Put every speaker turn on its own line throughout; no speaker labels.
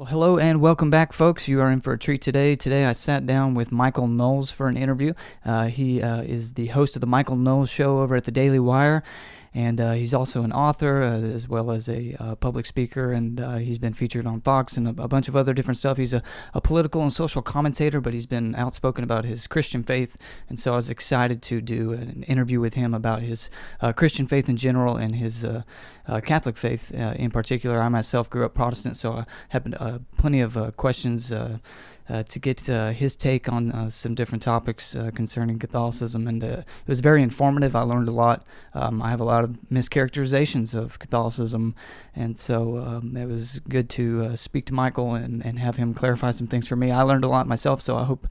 Well, hello and welcome back, folks. You are in for a treat today. Today, I sat down with Michael Knowles for an interview. Uh, he uh, is the host of the Michael Knowles Show over at the Daily Wire, and uh, he's also an author uh, as well as a uh, public speaker. And uh, he's been featured on fox and a, a, bunch of other different stuff. He's a, a, political and social commentator but he's been outspoken about his christian faith. And so i was excited to do an interview with him about his uh, christian faith in general and his uh, catholic faith in particular. I myself grew up protestant so i had plenty of questions uh, to get uh, his take on uh, some different topics uh, concerning Catholicism, and it was very informative. I learned a lot. Um, I have a lot of mischaracterizations of Catholicism, and so um, it was good to speak to Michael and, and have him clarify some things for me. I learned a lot myself, so I hope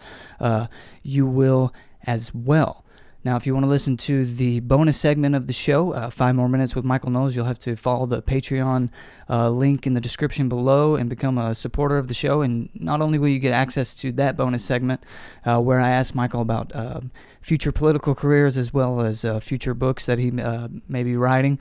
you will as well. Now, if you want to listen to the bonus segment of the show, uh, five more minutes with Michael Knowles, you'll have to follow the Patreon uh, link in the description below and become a supporter of the show. And not only will you get access to that bonus segment uh, where I ask Michael about uh, future political careers as well as uh, future books that he uh, may be writing.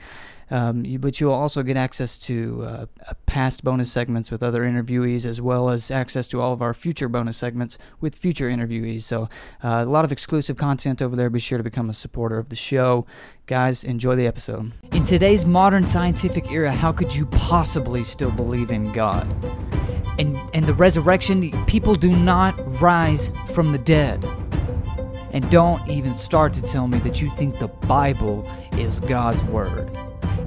Um, you, but you'll also get access to uh, past bonus segments with other interviewees, as well as access to all of our future bonus segments with future interviewees. So, uh, a lot of exclusive content over there. Be sure to become a supporter of the show. Guys, enjoy the episode. In today's modern scientific era, how could you possibly still believe in God? And, and the resurrection, people do not rise from the dead. And don't even start to tell me that you think the Bible is God's Word.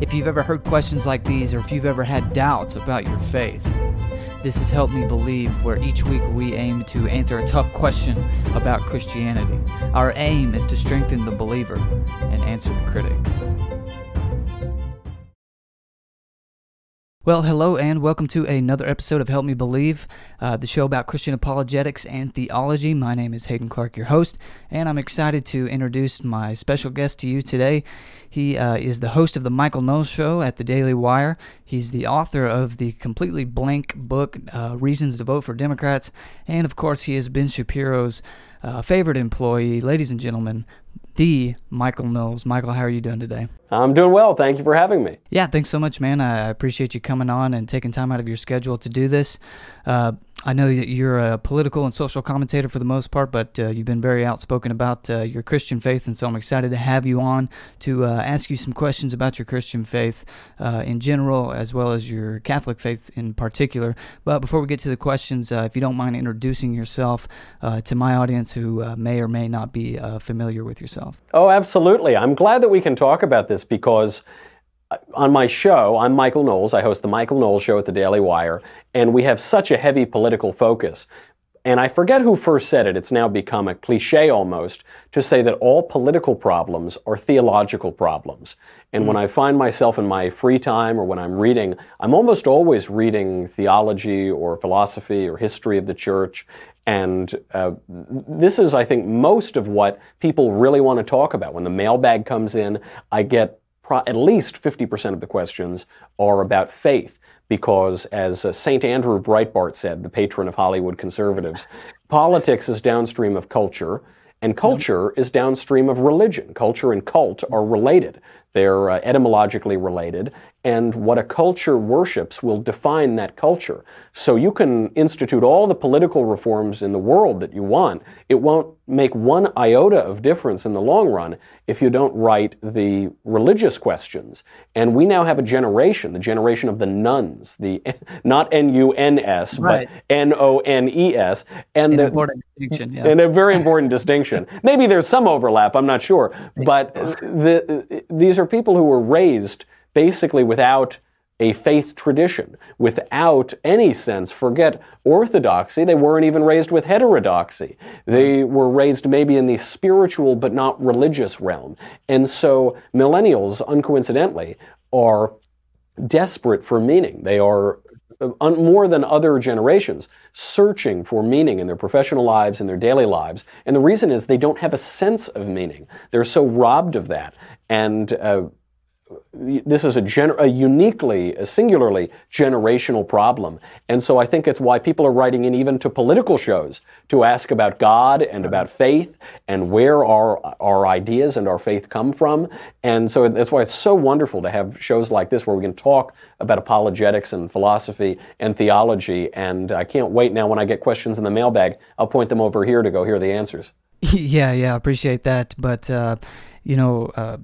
If you've ever heard questions like these, or if you've ever had doubts about your faith, this has helped me believe where each week we aim to answer a tough question about Christianity. Our aim is to strengthen the believer and answer the critic. Well, hello and welcome to another episode of Help Me Believe, uh, the show about Christian apologetics and theology. My name is Hayden Clark, your host, and I'm excited to introduce my special guest to you today. He uh, is the host of the Michael Knowles Show at the Daily Wire. He's the author of the completely blank book, uh, Reasons to Vote for Democrats, and of course, he is Ben Shapiro's uh, favorite employee. Ladies and gentlemen, the Michael Knowles. Michael, how are you doing today?
I'm doing well. Thank you for having me.
Yeah, thanks so much, man. I appreciate you coming on and taking time out of your schedule to do this. Uh, I know that you're a political and social commentator for the most part, but uh, you've been very outspoken about uh, your Christian faith, and so I'm excited to have you on to uh, ask you some questions about your Christian faith uh, in general, as well as your Catholic faith in particular. But before we get to the questions, uh, if you don't mind introducing yourself uh, to my audience who may or may not be familiar with yourself.
Oh, absolutely. I'm glad that we can talk about this because on my show, I'm Michael Knowles. I host the Michael Knowles Show at the Daily Wire, and we have such a heavy political focus. And I forget who first said it, it's now become a cliche almost to say that all political problems are theological problems. And mm when I find myself in my free time or when I'm reading, I'm almost always reading theology or philosophy or history of the church. And uh, this is, I think, most of what people really want to talk about. When the mailbag comes in, I get pro- at least 50% of the questions are about faith. Because, as uh, St. Andrew Breitbart said, the patron of Hollywood conservatives, politics is downstream of culture, and culture is downstream of religion. Culture and cult are related. They're uh, etymologically related, and what a culture worships will define that culture. So you can institute all the political reforms in the world that you want. It won't make one iota of difference in the long run if you don't right the religious questions. And we now have a generation, the generation of the nuns, the not N-U-N-S, right. but N-O-N-E-S.
And, the, important distinction, yeah.
and a very important distinction. Maybe there's some overlap, I'm not sure. But the, these are people who were raised basically without a faith tradition, without any sense, forget orthodoxy, they weren't even raised with heterodoxy. They were raised maybe in the spiritual but not religious realm. And so millennials, uncoincidentally, are desperate for meaning. They are more than other generations, searching for meaning in their professional lives, in their daily lives. And the reason is they don't have a sense of meaning. They're so robbed of that. And uh, this is a, a uniquely, a singularly generational problem. And so I think it's why people are writing in even to political shows to ask about God and about faith and where our, our ideas and our faith come from. And so that's why it's so wonderful to have shows like this where we can talk about apologetics and philosophy and theology. And I can't wait now when I get questions in the mailbag, I'll point them over here to go hear the answers.
Yeah, yeah, appreciate that. But, uh, you know, uh,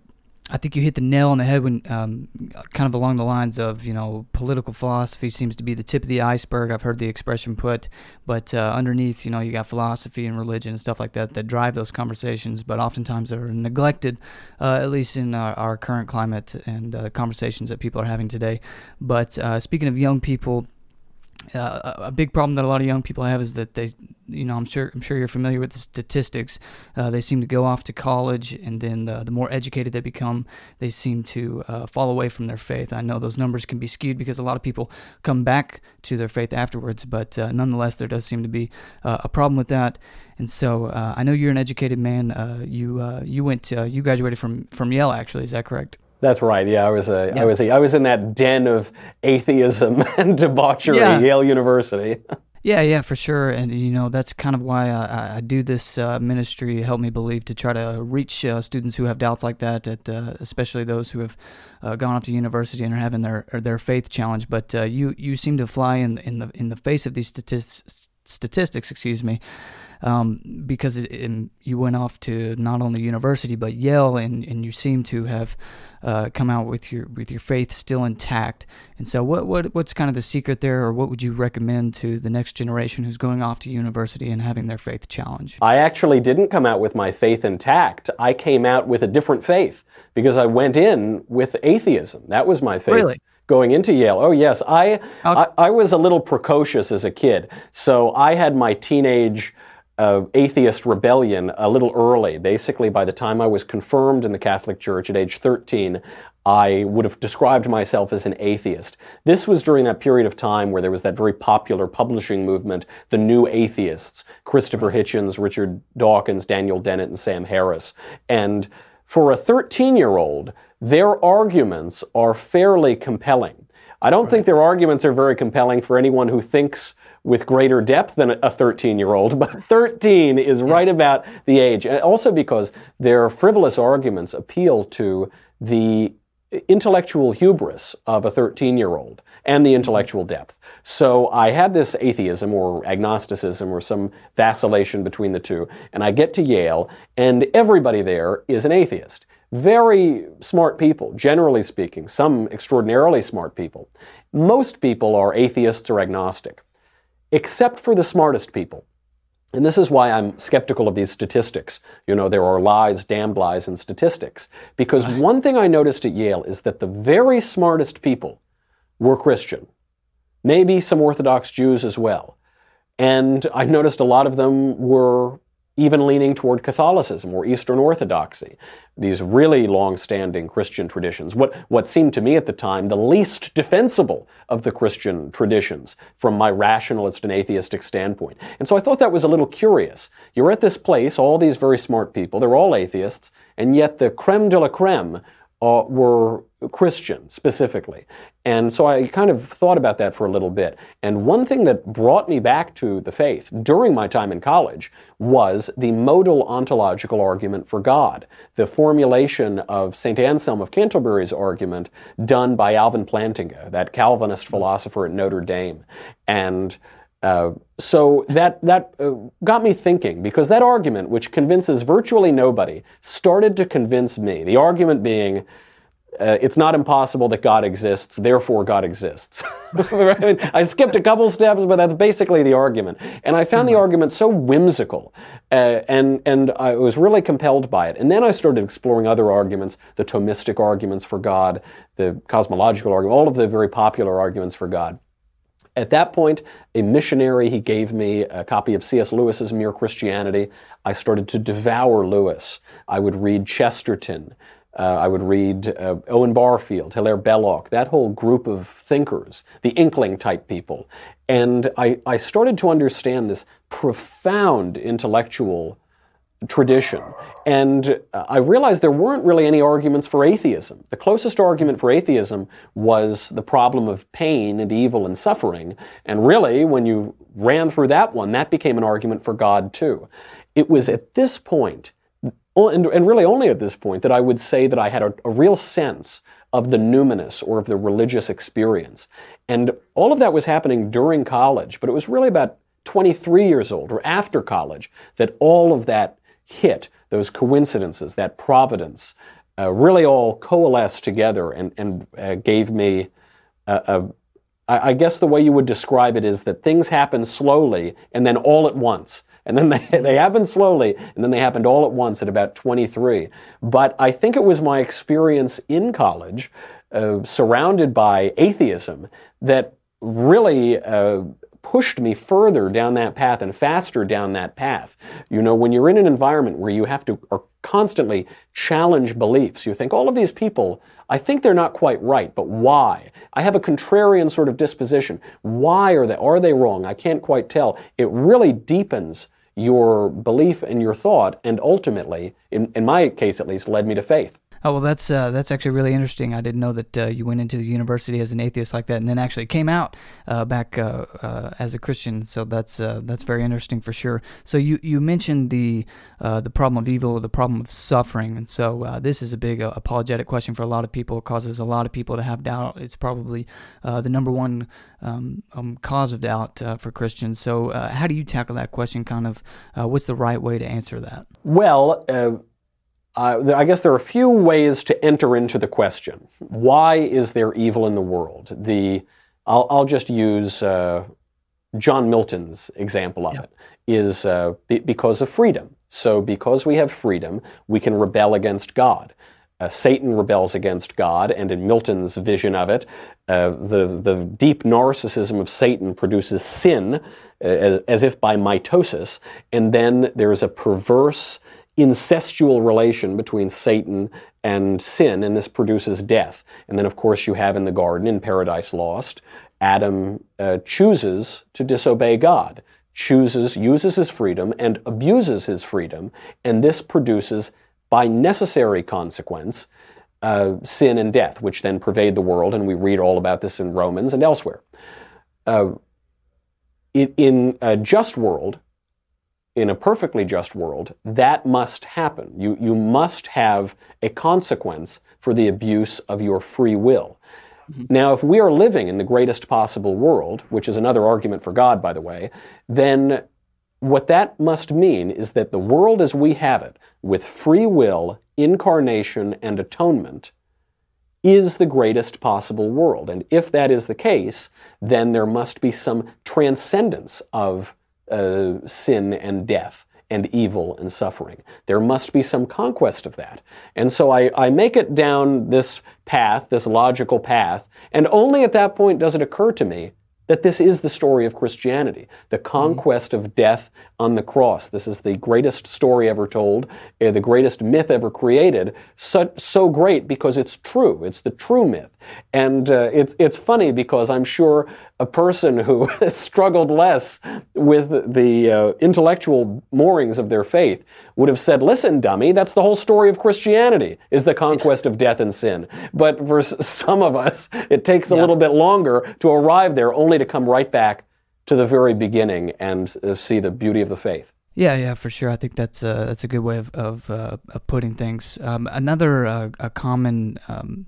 I think you hit the nail on the head when, um, kind of along the lines of, you know, political philosophy seems to be the tip of the iceberg. I've heard the expression put, but uh, underneath, you know, you got philosophy and religion and stuff like that that drive those conversations, but oftentimes are neglected, uh, at least in our, our, current climate and uh, conversations that people are having today. But uh, speaking of young people, uh, a big problem that a lot of young people have is that they, you know, I'm sure I'm sure you're familiar with the statistics. Uh, they seem to go off to college, and then the, the more educated they become, they seem to uh, fall away from their faith. I know those numbers can be skewed because a lot of people come back to their faith afterwards, but uh, nonetheless, there does seem to be uh, a problem with that. And so, uh, I know you're an educated man. you you went to, you graduated from from Yale, actually. Is that correct?
That's right. Yeah, I was a, I was a, I was in that den of atheism and debauchery, yeah. Yale University.
yeah, yeah, for sure. And you know that's kind of why I, I do this uh, ministry. Help me believe to try to reach uh, students who have doubts like that, at, uh, especially those who have uh, gone off to university and are having their their faith challenged. But uh, you you seem to fly in in the in the face of these statistics. Statistics, excuse me, um, because it, it, you went off to not only university but Yale, and, and you seem to have uh, come out with your with your faith still intact. And so, what what what's kind of the secret there, or what would you recommend to the next generation who's going off to university and having their faith challenged?
I actually didn't come out with my faith intact. I came out with a different faith because I went in with atheism. That was my faith.
Really?
going into Yale. Oh yes, I, I, I was a little precocious as a kid, so I had my teenage uh, atheist rebellion a little early. Basically, by the time I was confirmed in the Catholic Church at age 13, I would have described myself as an atheist. This was during that period of time where there was that very popular publishing movement, the New Atheists, Christopher Hitchens, Richard Dawkins, Daniel Dennett, and Sam Harris. And for a 13 year old, their arguments are fairly compelling. I don't right. think their arguments are very compelling for anyone who thinks with greater depth than a 13 year old, but 13 is hmm. right about the age. And also because their frivolous arguments appeal to the intellectual hubris of a 13 year old and the hmm. intellectual depth. So I had this atheism or agnosticism or some vacillation between the two, and I get to Yale, and everybody there is an atheist. Very smart people, generally speaking, some extraordinarily smart people. Most people are atheists or agnostic except for the smartest people. And this is why I'm skeptical of these statistics. You know, there are lies, damned lies in statistics. Because one thing I noticed at Yale is that the very smartest people were Christian. Maybe some Orthodox Jews as well. And I noticed a lot of them were even leaning toward Catholicism or Eastern Orthodoxy, these really long-standing Christian traditions, what, what seemed to me at the time the least defensible of the Christian traditions from my rationalist and atheistic standpoint. And so I thought that was a little curious. You're at this place, all these very smart people, they're all atheists, and yet the creme de la creme uh, were Christian specifically. And so I kind of thought about that for a little bit. And one thing that brought me back to the faith during my time in college was the modal ontological argument for God, the formulation of St. Anselm of Canterbury's argument done by Alvin Plantinga, that Calvinist philosopher at Notre Dame. And uh, so that that uh, got me thinking because that argument, which convinces virtually nobody, started to convince me. The argument being uh, it's not impossible that God exists, therefore God exists. I skipped a couple steps, but that's basically the argument. And I found the mm-hmm. argument so whimsical, uh, and, and I was really compelled by it. And then I started exploring other arguments, the Thomistic arguments for God, the cosmological argument, all of the very popular arguments for God. At that point, a missionary, he gave me a copy of C.S. Lewis's Mere Christianity. I started to devour Lewis. I would read Chesterton. Uh, I would read uh, Owen Barfield, Hilaire Belloc, that whole group of thinkers, the inkling type people. And I, I started to understand this profound intellectual tradition. And uh, I realized there weren't really any arguments for atheism. The closest argument for atheism was the problem of pain and evil and suffering. And really, when you ran through that one, that became an argument for God too. It was at this point, and, and really only at this point, that I would say that I had a, a real sense of the numinous or of the religious experience. And all of that was happening during college, but it was really about 23 years old or after college that all of that hit, those coincidences, that providence, uh, really all coalesced together and, and uh, gave me a, a I guess the way you would describe it is that things happen slowly and then all at once. And then they, they happened slowly and then they happened all at once at about 23. But I think it was my experience in college, uh, surrounded by atheism, that really uh, pushed me further down that path and faster down that path. You know, when you're in an environment where you have to constantly challenge beliefs, you think, all of these people, I think they're not quite right, but why? I have a contrarian sort of disposition. Why are they? Are they wrong? I can't quite tell. It really deepens your belief and your thought, and ultimately, in, in my case at least, led me to faith.
Oh well, that's uh, that's actually really interesting. I didn't know that uh, you went into the university as an atheist like that, and then actually came out uh, back uh, uh, as a Christian. So that's uh, that's very interesting for sure. So you, you mentioned the the problem of evil, the problem of suffering, and so this is a big apologetic question for a lot of people. It causes a lot of people to have doubt. It's probably the number one um, um, cause of doubt for Christians. So how do you tackle that question? Kind of, what's the right way to answer that?
Well uh, I guess there are a few ways to enter into the question. Why is there evil in the world? The I'll, I'll just use uh, John Milton's example of it is uh, be, because of freedom. So because we have freedom, we can rebel against God. Uh, Satan rebels against God, and in Milton's vision of it, uh, the, the deep narcissism of Satan produces sin, uh, as, as, if by mitosis, and then there's a perverse incestual relation between Satan and sin, and this produces death. And then, of course, you have in the garden, in Paradise Lost, Adam uh, chooses to disobey God, chooses, uses his freedom, and abuses his freedom, and this produces, by necessary consequence, uh, sin and death, which then pervade the world, and we read all about this in Romans and elsewhere. Uh, in, in a just world, in a perfectly just world, that must happen. You, you must have a consequence for the abuse of your free will. Mm-hmm. Now, if we are living in the greatest possible world, which is another argument for God, by the way, then what that must mean is that the world as we have it, with free will, incarnation, and atonement, is the greatest possible world. And if that is the case, then there must be some transcendence of sin and death and evil and suffering. There must be some conquest of that. And so I, I make it down this path, this logical path, and only at that point does it occur to me that this is the story of Christianity, the conquest of death on the cross. This is the greatest story ever told, uh, the greatest myth ever created. So, so great because it's true. It's the true myth. And uh, it's, it's funny because I'm sure a person who struggled less with the uh, intellectual moorings of their faith would have said, listen, dummy, that's the whole story of Christianity, is the conquest of death and sin. But for some of us, it takes a yeah. little bit longer to arrive there, only to come right back to the very beginning and uh, see the beauty of the faith.
Yeah, yeah, for sure. I think that's a, that's a good way of, of, uh, of putting things. Um, another uh, a common um,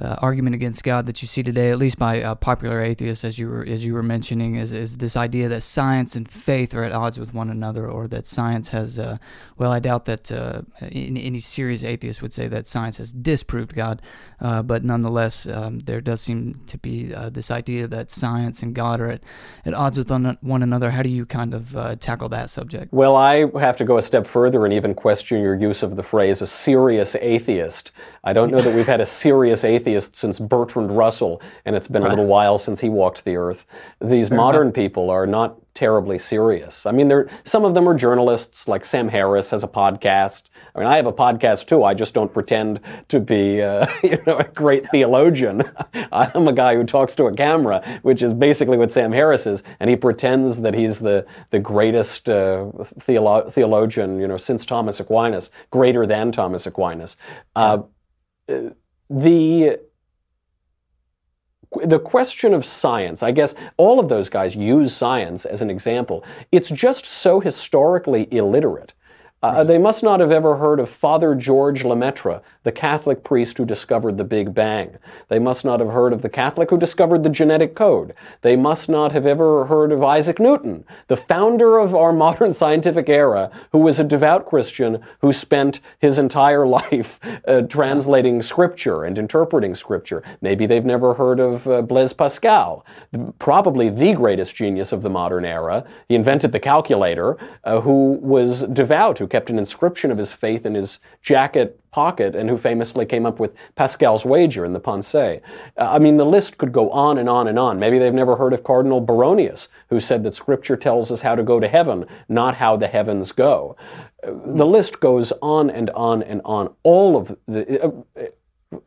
uh, argument against God that you see today, at least by uh, popular atheists, as you were as you were mentioning, is is this idea that science and faith are at odds with one another, or that science has. Uh, well, I doubt that uh, any serious atheist would say that science has disproved God, uh, but nonetheless, um, there does seem to be uh, this idea that science and God are at, at odds with one another. How do you kind of tackle that subject?
Well, I have to go a step further and even question your use of the phrase "a serious atheist." I don't know that we've had a serious atheist atheist since Bertrand Russell, and it's been right. a little while since he walked the earth. These Fair modern enough. people are not terribly serious. I mean, some of them are journalists, like Sam Harris has a podcast. I mean, I have a podcast too. I just don't pretend to be, uh, you know, a great theologian. I'm a guy who talks to a camera, which is basically what Sam Harris is, and he pretends that he's the the greatest uh, theolo- theologian, you know, since Thomas Aquinas, greater than Thomas Aquinas. Uh, the the question of science, I guess all of those guys use science as an example. It's just so historically illiterate uh, they must not have ever heard of Father George Lemaitre, the Catholic priest who discovered the Big Bang. They must not have heard of the Catholic who discovered the genetic code. They must not have ever heard of Isaac Newton, the founder of our modern scientific era, who was a devout Christian who spent his entire life uh, translating scripture and interpreting scripture. Maybe they've never heard of uh, Blaise Pascal, probably the greatest genius of the modern era. He invented the calculator, uh, who was devout, who kept an inscription of his faith in his jacket pocket and who famously came up with Pascal's wager in the Pensées. Uh, I mean, the list could go on and on and on. Maybe they've never heard of Cardinal Baronius, who said that Scripture tells us how to go to heaven, not how the heavens go. Uh, the list goes on and on and on. All of the. Uh,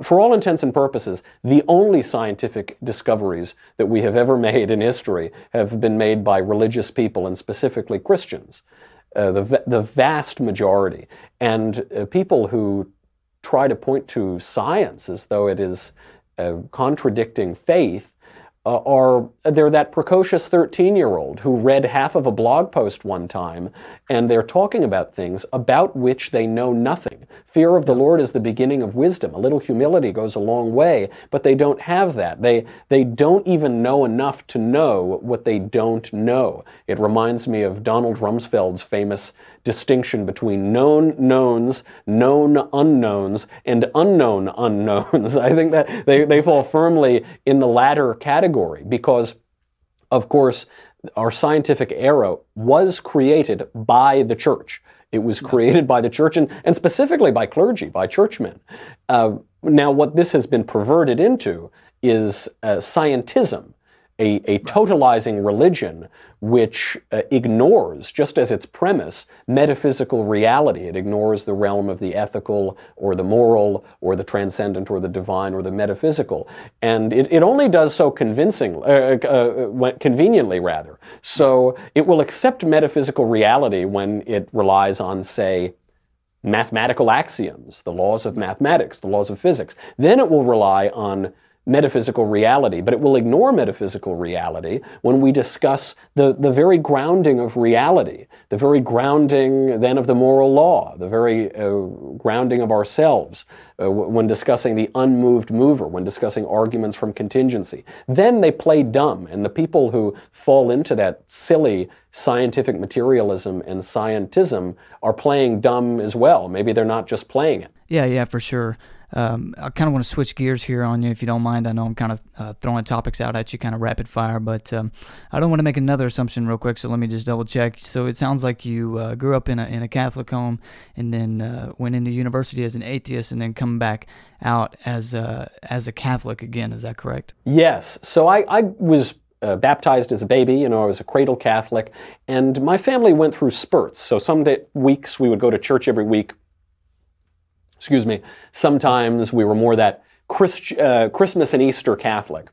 for all intents and purposes, the only scientific discoveries that we have ever made in history have been made by religious people and specifically Christians. Uh, the, the vast majority. And uh, people who try to point to science as though it is uh, contradicting faith uh, are they're that precocious 13 year old who read half of a blog post one time and they're talking about things about which they know nothing. Fear of the Lord is the beginning of wisdom. A little humility goes a long way, but they don't have that. They, they don't even know enough to know what they don't know. It reminds me of Donald Rumsfeld's famous distinction between known knowns, known unknowns, and unknown unknowns. I think that they, they fall firmly in the latter category because, of course, our scientific era was created by the church. It was created by the church and, and specifically by clergy, by churchmen. Uh, now, what this has been perverted into is uh, scientism a, a totalizing religion which uh, ignores, just as its premise, metaphysical reality. It ignores the realm of the ethical or the moral or the transcendent or the divine or the metaphysical. And it, it only does so convincingly, uh, uh, conveniently rather. So it will accept metaphysical reality when it relies on, say, mathematical axioms, the laws of mathematics, the laws of physics. Then it will rely on metaphysical reality, but it will ignore metaphysical reality when we discuss the, the very grounding of reality, the very grounding then of the moral law, the very uh, grounding of ourselves, uh, when discussing the unmoved mover, when discussing arguments from contingency. Then they play dumb, and the people who fall into that silly scientific materialism and scientism are playing dumb as well. Maybe they're not just playing it.
Yeah, yeah, for sure. Um, I kind of want to switch gears here on you, if you don't mind. I know I'm kind of uh, throwing topics out at you, kind of rapid fire, but um, I don't want to make another assumption real quick. So let me just double check. So it sounds like you uh, grew up in a in a Catholic home, and then uh, went into university as an atheist, and then come back out as a, as a Catholic again. Is that correct?
Yes. So I, I was uh, baptized as a baby. You know, I was a cradle Catholic, and my family went through spurts. So some day, weeks we would go to church every week excuse me, sometimes we were more that Christ, uh, Christmas and Easter Catholic.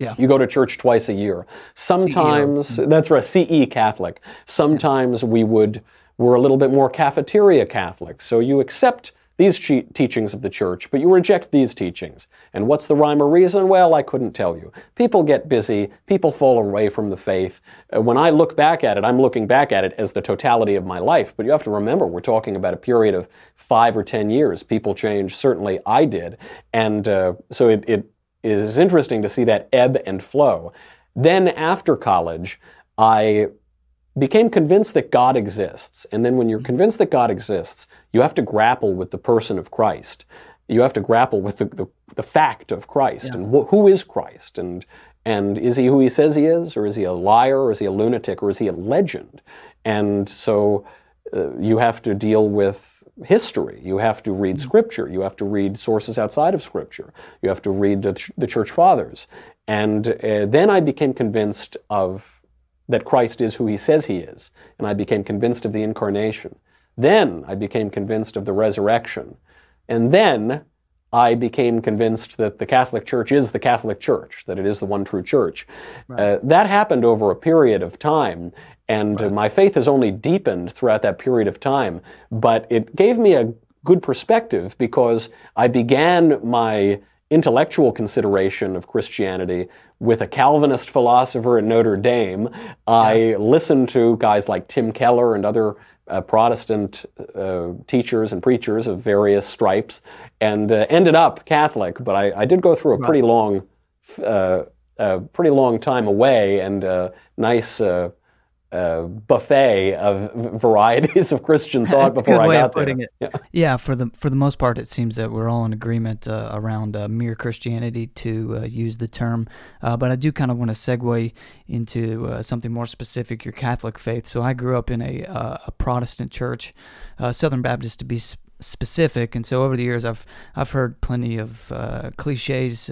Yeah. You go to church twice a year. Sometimes, CE. that's right, CE Catholic. Sometimes yeah. we would, we're a little bit more cafeteria Catholic. So you accept these teachings of the church, but you reject these teachings. And what's the rhyme or reason? Well, I couldn't tell you. People get busy, people fall away from the faith. Uh, when I look back at it, I'm looking back at it as the totality of my life. But you have to remember, we're talking about a period of five or ten years. People change, certainly I did. And uh, so it, it is interesting to see that ebb and flow. Then after college, I became convinced that God exists. And then when you're convinced that God exists, you have to grapple with the person of Christ. You have to grapple with the, the, the fact of Christ yeah. and wh- who is Christ and and is he who he says he is, or is he a liar, or is he a lunatic, or is he a legend? And so uh, you have to deal with history. You have to read Scripture. You have to read sources outside of Scripture. You have to read the, ch- the Church Fathers. And uh, then I became convinced of that Christ is who He says He is, and I became convinced of the incarnation. Then I became convinced of the resurrection, and then I became convinced that the Catholic Church is the Catholic Church, that it is the one true Church. Right. Uh, that happened over a period of time, and right. my faith has only deepened throughout that period of time. But it gave me a good perspective because I began my intellectual consideration of Christianity with a Calvinist philosopher at Notre Dame. I listened to guys like Tim Keller and other uh, Protestant uh, teachers and preachers of various stripes and uh, ended up Catholic. But I, I, did go through a pretty long, uh, pretty long time away and a nice uh, buffet of varieties of Christian thought before I got there.
Yeah. yeah. for the for the most part, it seems that we're all in agreement uh, around uh, mere Christianity to uh, use the term. Uh, but I do kind of want to segue into uh, something more specific: your Catholic faith. So I grew up in a, a Protestant church, Southern Baptist to be specific, and so over the years, I've I've heard plenty of cliches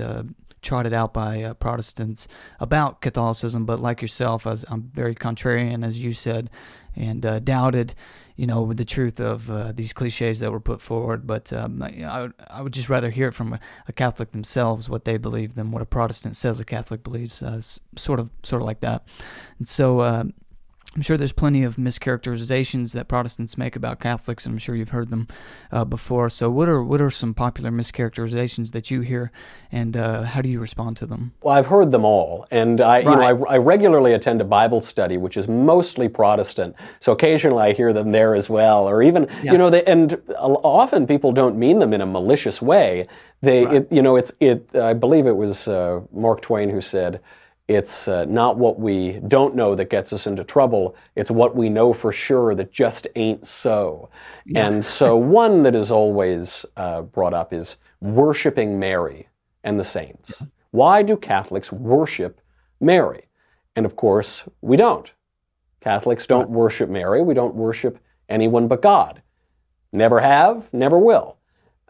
trotted out by uh, Protestants about Catholicism, but like yourself, I am very contrarian, as you said, and uh, doubted, you know, the truth of uh, these cliches that were put forward. But um, I, would, I would just rather hear it from a, a, Catholic themselves what they believe than what a Protestant says a Catholic believes. Uh, sort of, sort of like that. And so uh, I'm sure there's plenty of mischaracterizations that Protestants make about Catholics, and I'm sure you've heard them uh, before. So, what are what are some popular mischaracterizations that you hear, and uh, how do you respond to them?
Well, I've heard them all, and I, right. you know, I, I, regularly attend a Bible study, which is mostly Protestant. So occasionally I hear them there as well, or even yeah. you know, they, and often people don't mean them in a malicious way. They, right. it, you know, it's it. I believe it was uh, Mark Twain who said. It's uh, not what we don't know that gets us into trouble. It's what we know for sure that just ain't so. Yeah. And so, one that is always uh, brought up is worshiping Mary and the saints. Yeah. Why do Catholics worship Mary? And of course, we don't. Catholics don't right. worship Mary. We don't worship anyone but God. Never have, never will.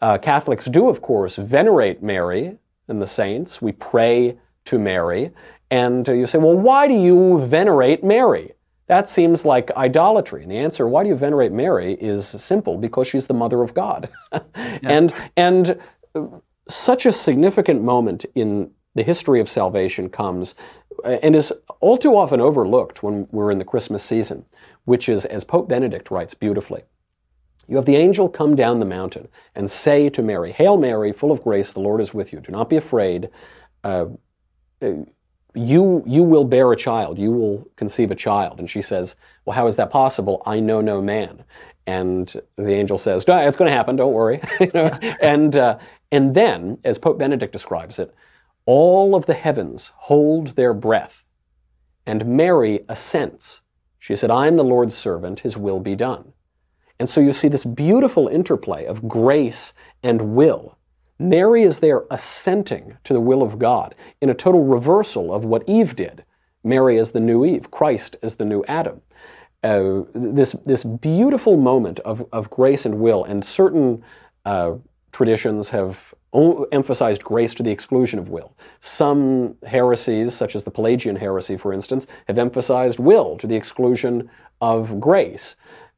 Uh, Catholics do, of course, venerate Mary and the saints. We pray to Mary. And uh, you say, well, why do you venerate Mary? That seems like idolatry. And the answer, why do you venerate Mary, is simple because she's the mother of God. yeah. And, and uh, such a significant moment in the history of salvation comes uh, and is all too often overlooked when we're in the Christmas season, which is, as Pope Benedict writes beautifully, you have the angel come down the mountain and say to Mary, Hail Mary, full of grace, the Lord is with you. Do not be afraid. Uh, you you will bear a child. You will conceive a child. And she says well how is that possible? I know no man. And the angel says it's going to happen. Don't worry. You know? and uh, and then as pope benedict describes it all of the heavens hold their breath and mary assents. She said i am the lord's servant. His will be done and so you see this beautiful interplay of grace and will Mary is there assenting to the will of God in a total reversal of what Eve did. Mary is the new Eve, Christ is the new Adam. Uh, this, this beautiful moment of, of grace and will, and certain uh, traditions have emphasized grace to the exclusion of will. Some heresies, such as the Pelagian heresy, for instance, have emphasized will to the exclusion of grace.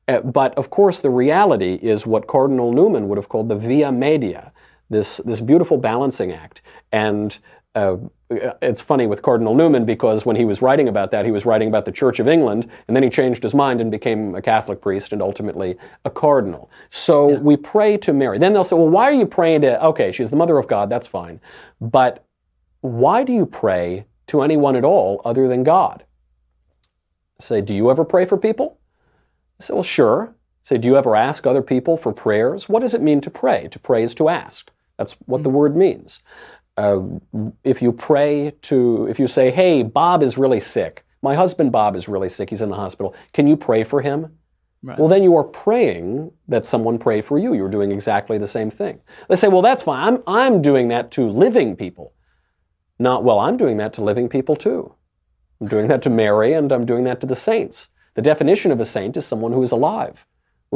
Uh, but of course, the reality is what Cardinal Newman would have called the via media, this this beautiful balancing act. And uh, it's funny with Cardinal Newman because when he was writing about that, he was writing about the Church of England, and then he changed his mind and became a Catholic priest and ultimately a cardinal. So yeah. we pray to Mary. Then they'll say, well, why are you praying to, okay, she's the mother of God, that's fine. But why do you pray to anyone at all other than God? say, do you ever pray for people? I say, well, sure. say, do you ever ask other people for prayers? What does it mean to pray? To pray is to ask. That's what the mm. word means. Uh, if you pray to, if you say, hey, Bob is really sick, my husband Bob is really sick, he's in the hospital, can you pray for him? Right. Well, then you are praying that someone pray for you. You're doing exactly the same thing. They say, well, that's fine. I'm, I'm doing that to living people. Not, well, I'm doing that to living people too. I'm doing that to Mary and I'm doing that to the saints. The definition of a saint is someone who is alive,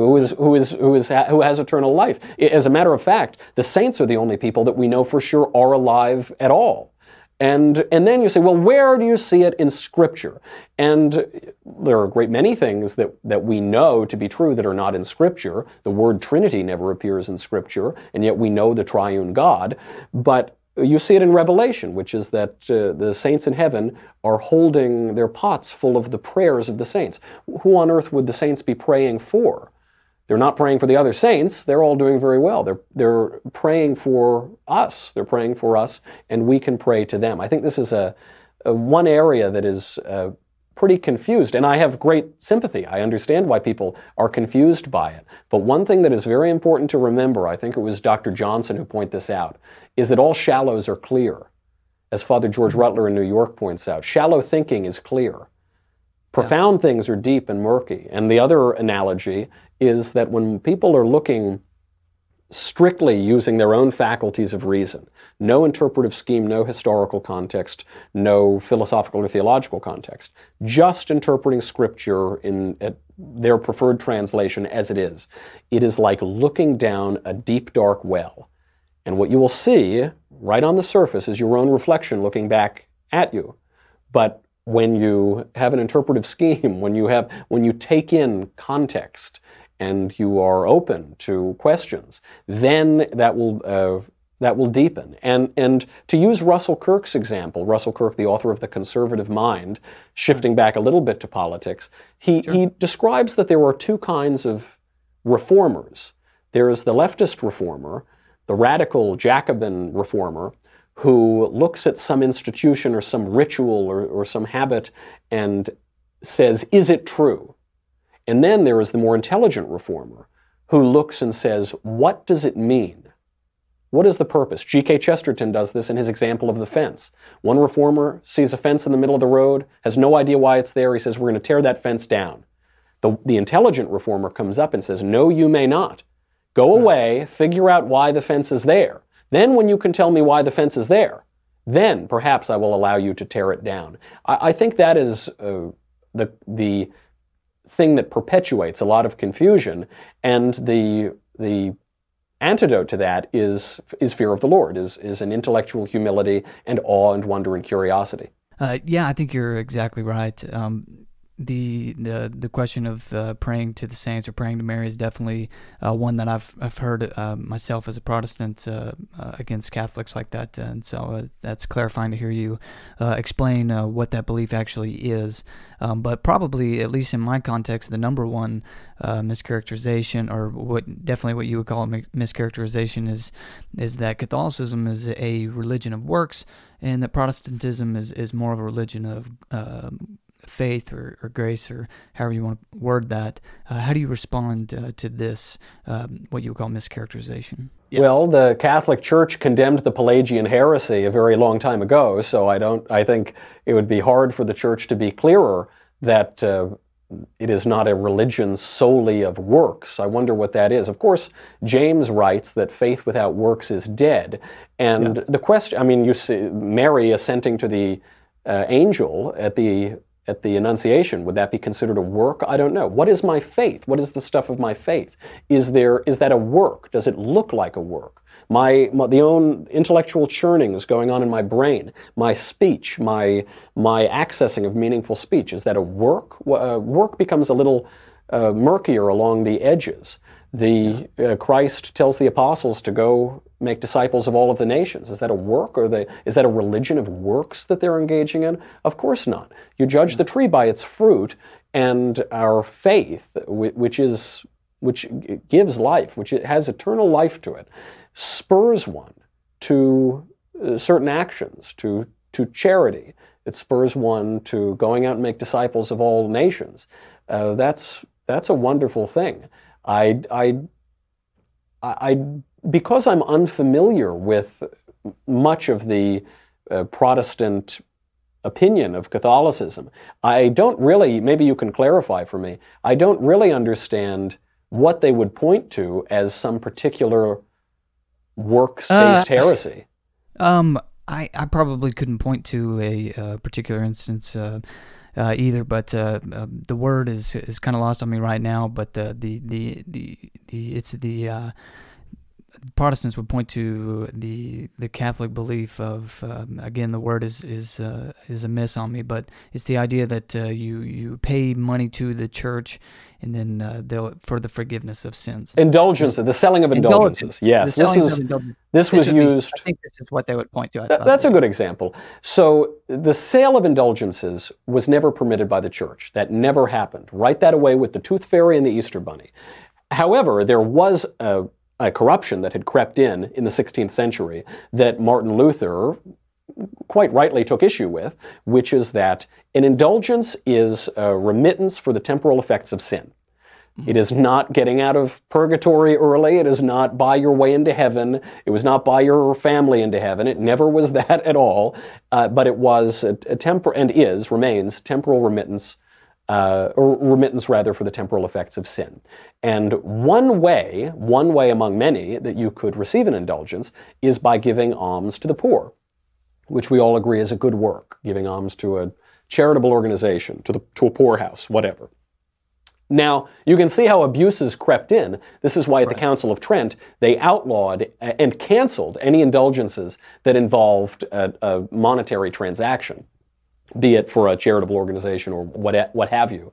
who is who is who is who has eternal life. As a matter of fact, the saints are the only people that we know for sure are alive at all. And, and then you say, well, where do you see it in Scripture? And there are a great many things that, that we know to be true that are not in Scripture. The word Trinity never appears in Scripture, and yet we know the triune God. But you see it in Revelation, which is that uh, the saints in heaven are holding their pots full of the prayers of the saints. Who on earth would the saints be praying for? They're not praying for the other saints. They're all doing very well. They're, they're praying for us. They're praying for us, and we can pray to them. I think this is a, a one area that is uh, pretty confused, and I have great sympathy. I understand why people are confused by it. But one thing that is very important to remember, I think it was Dr. Johnson who pointed this out, is that all shallows are clear. As Father George Rutler in New York points out, shallow thinking is clear. Profound yeah. things are deep and murky. And the other analogy is that when people are looking strictly using their own faculties of reason, no interpretive scheme, no historical context, no philosophical or theological context, just interpreting scripture in their preferred translation as it is, it is like looking down a deep, dark well. And what you will see right on the surface is your own reflection looking back at you. But when you have an interpretive scheme, when you have when you take in context and you are open to questions, then that will uh, that will deepen. And and to use Russell Kirk's example, Russell Kirk, the author of The Conservative Mind, shifting back a little bit to politics, he sure. he describes that there are two kinds of reformers. There is the leftist reformer, the radical Jacobin reformer, who looks at some institution or some ritual or, or some habit and says, Is it true? And then there is the more intelligent reformer who looks and says, What does it mean? What is the purpose? G.K. Chesterton does this in his example of the fence. One reformer sees a fence in the middle of the road, has no idea why it's there. He says, We're going to tear that fence down. The, the intelligent reformer comes up and says, No, you may not. Go hmm. away, figure out why the fence is there. Then, when you can tell me why the fence is there, then perhaps I will allow you to tear it down. I, I think that is uh, the the thing that perpetuates a lot of confusion, and the the antidote to that is is fear of the Lord, is is an intellectual humility and awe and wonder and curiosity.
Uh, yeah, I think you're exactly right. Um, the the the question of uh, praying to the saints or praying to Mary is definitely uh, one that I've I've heard uh, myself as a Protestant uh, uh, against Catholics like that, and so uh, that's clarifying to hear you explain what that belief actually is. Um, but probably, at least in my context, the number one mischaracterization, or what definitely what you would call a mischaracterization, is is that Catholicism is a religion of works, and that Protestantism is is more of a religion of faith or, or grace or however you want to word that. Uh, how do you respond uh, to this, um, what you would call mischaracterization?
Yeah. Well, the Catholic Church condemned the Pelagian heresy a very long time ago, so I don't. I think it would be hard for the Church to be clearer that uh, it is not a religion solely of works. I wonder what that is. Of course, James writes that faith without works is dead, and yeah. the question. I mean, you see Mary assenting to the uh, angel at the at the Annunciation, would that be considered a work? I don't know. What is my faith? What is the stuff of my faith? Is there is that a work? Does it look like a work? My, my the own intellectual churnings going on in my brain, my speech, my my accessing of meaningful speech, is that a work? Uh, work becomes a little uh, murkier along the edges. The uh, Christ tells the apostles to go make disciples of all of the nations. Is that a work or the, is that a religion of works that they're engaging in? Of course not. You judge the tree by its fruit, and our faith, which is which gives life, which has eternal life to it, spurs one to uh, certain actions, to to charity. It spurs one to going out and make disciples of all nations. Uh, that's that's a wonderful thing. I I I because I'm unfamiliar with much of the uh, Protestant opinion of Catholicism, I don't really, maybe you can clarify for me, I don't really understand what they would point to as some particular works based uh, heresy.
Um, I, I probably couldn't point to a, particular instance. Uh, uh, either, but uh, uh, the word is is kind of lost on me right now. But the the the the, the it's the uh, Protestants would point to the the Catholic belief of um, again the word is is uh, is amiss on me, but it's the idea that uh, you you pay money to the church and then uh, they'll for the forgiveness of sins.
Indulgences, the selling of indulgences. Yes, this is
indulgences.
this was
be-
used.
I think this is what they would point to. I
That- that's a good example. So the sale of indulgences was never permitted by the church. That never happened. Write that away with the tooth fairy and the Easter bunny. However, there was a, a corruption that had crept in in the 16th century that Martin Luther quite rightly took issue with, which is that an indulgence is a remittance for the temporal effects of sin. It is not getting out of purgatory early. It is not buy your way into heaven. It was not buy your family into heaven. It never was that at all. Uh, but it was a, a tempor- and is, remains, temporal remittance, uh, or remittance rather for the temporal effects of sin. And one way, one way among many that you could receive an indulgence is by giving alms to the poor which we all agree is a good work, giving alms to a charitable organization, to, the, to a poorhouse, whatever. Now, you can see how abuses crept in. This is why at the Council of Trent, they outlawed and canceled any indulgences that involved a, a monetary transaction be it for a charitable organization or what, what have you.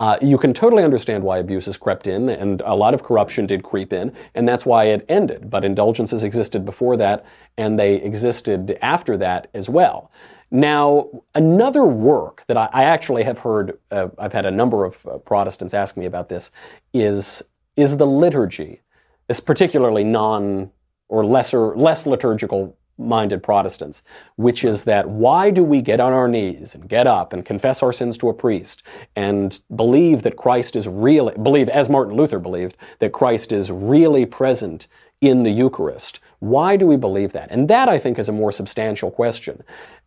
Uh, you can totally understand why abuses crept in, and a lot of corruption did creep in, and that's why it ended. But indulgences existed before that, and they existed after that as well. Now, another work that I, I actually have heard, uh, I've had a number of uh, Protestants ask me about this, is, is the liturgy, is particularly non or lesser, less liturgical minded Protestants, which is that why do we get on our knees and get up and confess our sins to a priest and believe that Christ is really, believe, as Martin Luther believed, that Christ is really present in the Eucharist? Why do we believe that? And that, I think, is a more substantial question.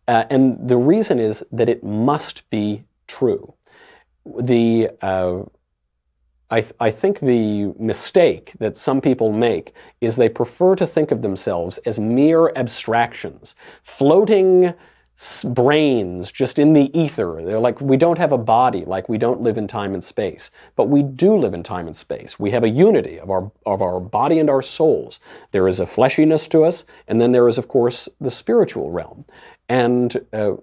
Uh, and the reason is that it must be true. The uh, I, th- I, think the mistake that some people make is they prefer to think of themselves as mere abstractions, floating brains just in the ether. They're like, we don't have a body, like we don't live in time and space. But we do live in time and space. We have a unity of our, of our body and our souls. There is a fleshiness to us, and then there is, of course, the spiritual realm. And uh,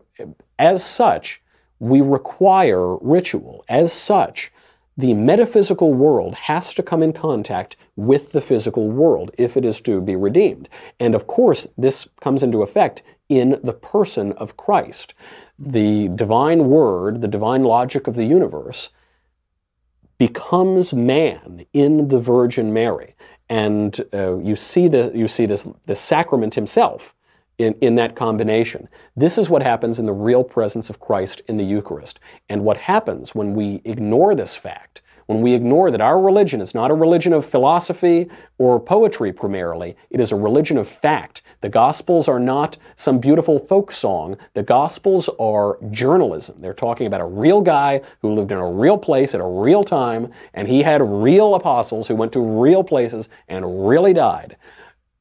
as such, we require ritual. As such, the metaphysical world has to come in contact with the physical world if it is to be redeemed. And of course, this comes into effect in the person of Christ. The divine word, the divine logic of the universe, becomes man in the Virgin Mary. And uh, you see, the, you see this, the sacrament himself in, in that combination. This is what happens in the real presence of Christ in the Eucharist. And what happens when we ignore this fact, when we ignore that our religion is not a religion of philosophy or poetry primarily, it is a religion of fact. The Gospels are not some beautiful folk song. The Gospels are journalism. They're talking about a real guy who lived in a real place at a real time, and he had real apostles who went to real places and really died.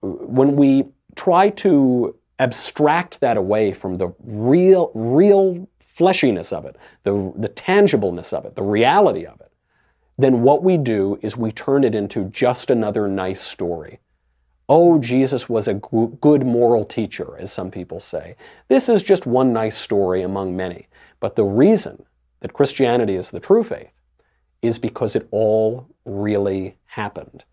When we try to abstract that away from the real, real fleshiness of it, the, the tangibleness of it, the reality of it, then what we do is we turn it into just another nice story. Oh, Jesus was a good moral teacher, as some people say. This is just one nice story among many. But the reason that Christianity is the true faith is because it all really happened.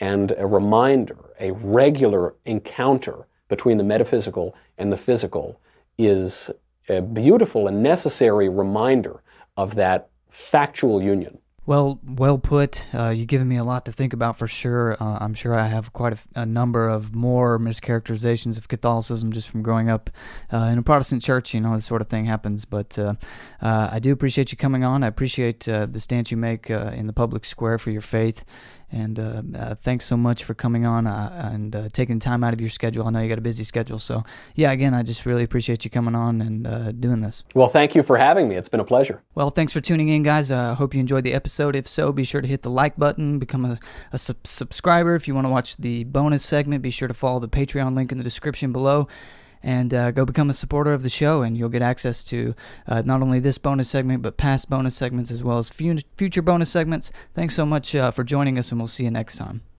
And a reminder, a regular encounter between the metaphysical and the physical is a beautiful and necessary reminder of that factual union.
Well, well put. Uh, you've given me a lot to think about for sure. Uh, I'm sure I have quite a, a, number of more mischaracterizations of Catholicism just from growing up uh, in a Protestant church. You know, this sort of thing happens. But uh, uh, I do appreciate you coming on. I appreciate uh, the stance you make in the public square for your faith. And uh, uh, thanks so much for coming on uh, and taking time out of your schedule. I know you got a busy schedule. So, yeah, again, I just really appreciate you coming on and doing this.
Well, thank you for having me. It's been a pleasure.
Well, thanks for tuning in, guys. I hope you enjoyed the episode. If so, be sure to hit the like button, become a, a sub- subscriber. If you want to watch the bonus segment, be sure to follow the Patreon link in the description below. And uh, go become a supporter of the show, and you'll get access to uh, not only this bonus segment, but past bonus segments as well as fu- future bonus segments. Thanks so much uh, for joining us, and we'll see you next time.